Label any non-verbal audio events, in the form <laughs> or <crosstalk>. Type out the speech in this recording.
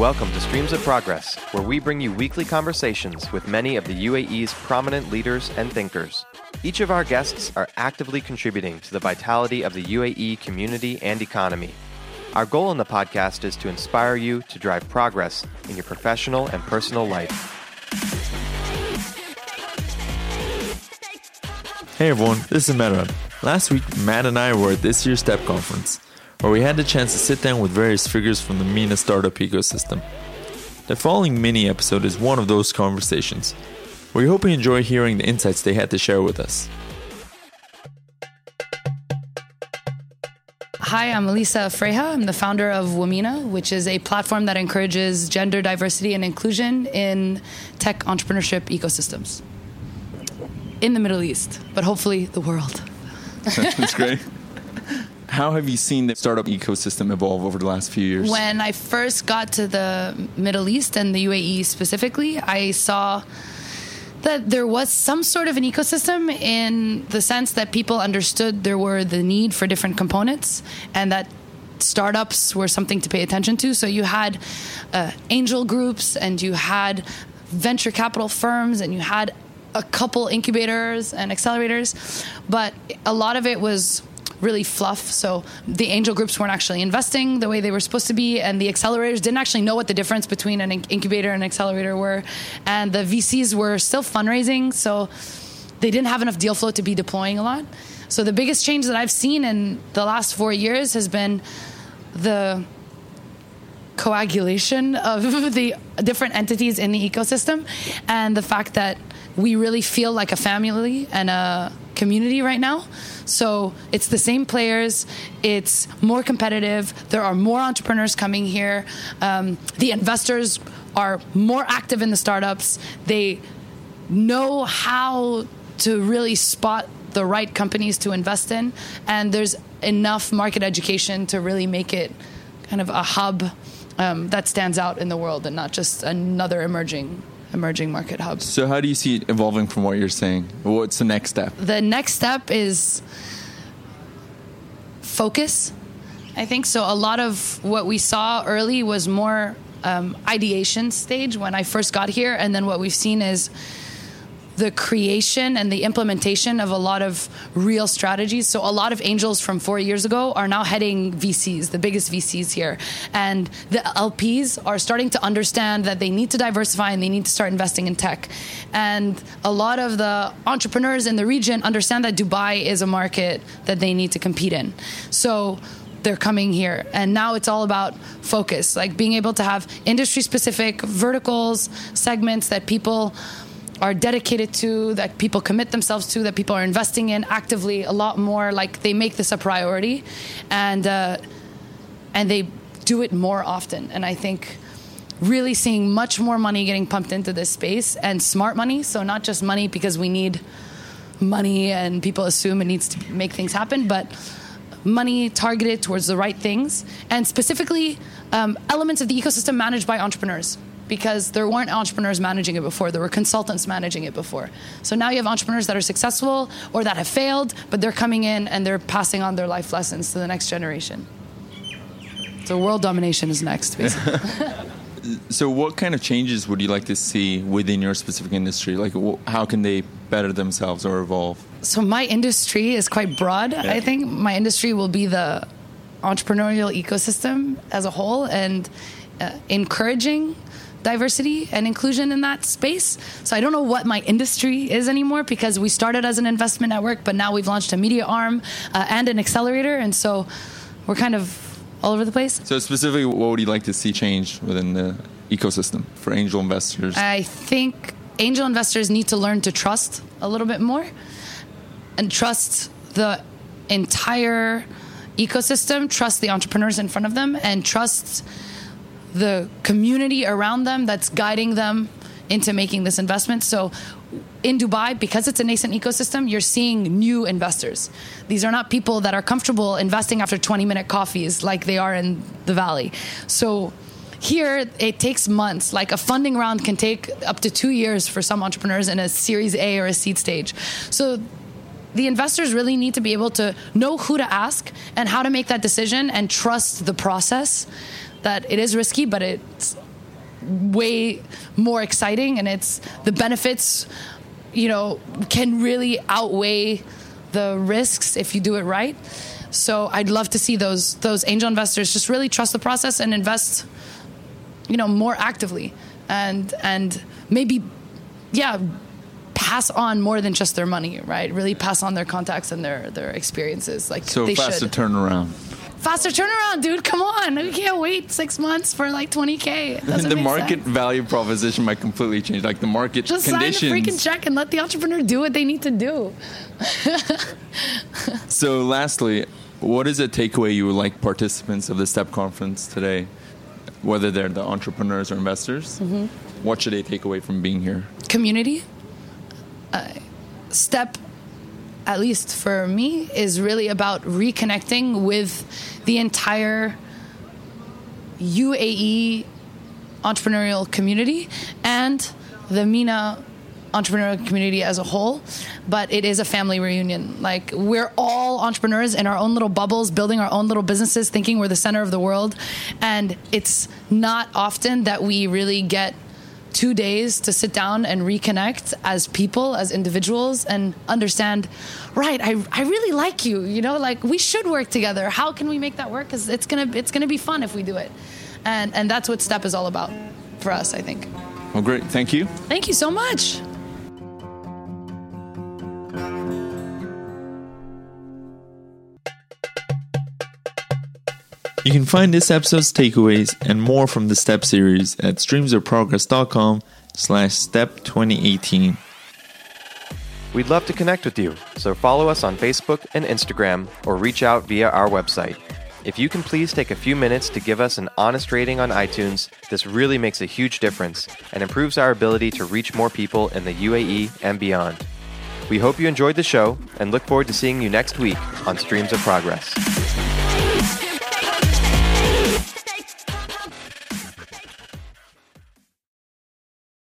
Welcome to Streams of Progress, where we bring you weekly conversations with many of the UAE's prominent leaders and thinkers. Each of our guests are actively contributing to the vitality of the UAE community and economy. Our goal in the podcast is to inspire you to drive progress in your professional and personal life. Hey everyone, this is Merab. Last week, Matt and I were at this year's STEP conference where we had the chance to sit down with various figures from the MENA startup ecosystem. The following mini episode is one of those conversations. We hope you enjoy hearing the insights they had to share with us. Hi, I'm Elissa Freiha. I'm the founder of Womena, which is a platform that encourages gender diversity and inclusion in tech entrepreneurship ecosystems in the Middle East, but hopefully the world. That's great. How have you seen the startup ecosystem evolve over the last few years? When I first got to the Middle East and the UAE specifically, I saw that there was some sort of an ecosystem in the sense that people understood there were the need for different components and that startups were something to pay attention to. So you had uh, angel groups and you had venture capital firms and you had a couple incubators and accelerators, but a lot of it was really fluff. So the angel groups weren't actually investing the way they were supposed to be, and the accelerators didn't actually know what the difference between an incubator and an accelerator were. And the VCs were still fundraising, so they didn't have enough deal flow to be deploying a lot. So the biggest change that I've seen in the last four years has been the coagulation of <laughs> the different entities in the ecosystem and the fact that we really feel like a family and a community right now. So it's the same players. It's more competitive. There are more entrepreneurs coming here. Um, the investors are more active in the startups. They know how to really spot the right companies to invest in, and there's enough market education to really make it kind of a hub um, that stands out in the world and not just another emerging emerging market hub. So, how do you see it evolving from what you're saying? What's the next step? The next step is focus. I think so. A lot of what we saw early was more um, ideation stage when I first got here, and then what we've seen is the creation and the implementation of a lot of real strategies. So a lot of angels from four years ago are now heading VCs, the biggest VCs here. And the LPs are starting to understand that they need to diversify and they need to start investing in tech. And a lot of the entrepreneurs in the region understand that Dubai is a market that they need to compete in. So they're coming here. And now it's all about focus, like being able to have industry specific verticals, segments that people are dedicated to, that people commit themselves to, that people are investing in actively a lot more. Like they make this a priority, and uh, and they do it more often. And I think really seeing much more money getting pumped into this space and smart money. So not just money because we need money and people assume it needs to make things happen, but money targeted towards the right things and specifically um, elements of the ecosystem managed by entrepreneurs because there weren't entrepreneurs managing it before. There were consultants managing it before. So now you have entrepreneurs that are successful or that have failed, but they're coming in and they're passing on their life lessons to the next generation. So world domination is next, basically. <laughs> <laughs> so what kind of changes would you like to see within your specific industry like how can they better themselves or evolve so my industry is quite broad yeah. i think my industry will be the entrepreneurial ecosystem as a whole and uh, encouraging diversity and inclusion in that space. So I don't know what my industry is anymore because we started as an investment network, but now we've launched a media arm uh, and an accelerator, and so we're kind of all over the place. So specifically, what would you like to see change within the ecosystem for angel investors? I think angel investors need to learn to trust a little bit more and trust the entire ecosystem, trust the entrepreneurs in front of them, and trust the community around them that's guiding them into making this investment. So in Dubai, because it's a nascent ecosystem, you're seeing new investors. These are not people that are comfortable investing after 20 minute coffees like they are in the valley. So here, it takes months. Like a funding round can take up to two years for some entrepreneurs in a Series A or a seed stage. So the investors really need to be able to know who to ask and how to make that decision and trust the process that it is risky, but it's way more exciting and it's the benefits you know can really outweigh the risks if you do it right. So i'd love to see those those angel investors just really trust the process and invest you know more actively and and maybe yeah pass on more than just their money right? Really pass on their contacts and their their experiences like so they faster should. turnaround. Faster turnaround dude come on we can't wait six months for like 20k It <laughs> the market sense. value proposition might completely change. Like the market just conditions. sign the freaking check and let the entrepreneur do what they need to do <laughs> <laughs> So, lastly, what is a takeaway you would like participants of the STEP conference today, whether they're the entrepreneurs or investors? Mm-hmm. What should they take away from being here? community uh, step at least for me is really about reconnecting with the entire UAE entrepreneurial community and the MENA entrepreneurial community as a whole. But it is a family reunion. Like we're all entrepreneurs in our own little bubbles building our own little businesses thinking we're the center of the world. And it's not often that we really get two days to sit down and reconnect as people, as individuals, and understand, right, I, I really like you, you know, like we should work together. How can we make that work? Because it's gonna it's gonna be fun if we do it. And and that's what STEP is all about for us, I think. Well, great. Thank you. Thank you so much. You can find this episode's takeaways and more from the STEP series at streamsofprogress.com slash step 2018. We'd love to connect with you, so follow us on Facebook and Instagram or reach out via our website. If you can please take a few minutes to give us an honest rating on iTunes, this really makes a huge difference and improves our ability to reach more people in the UAE and beyond. We hope you enjoyed the show and look forward to seeing you next week on Streams of Progress.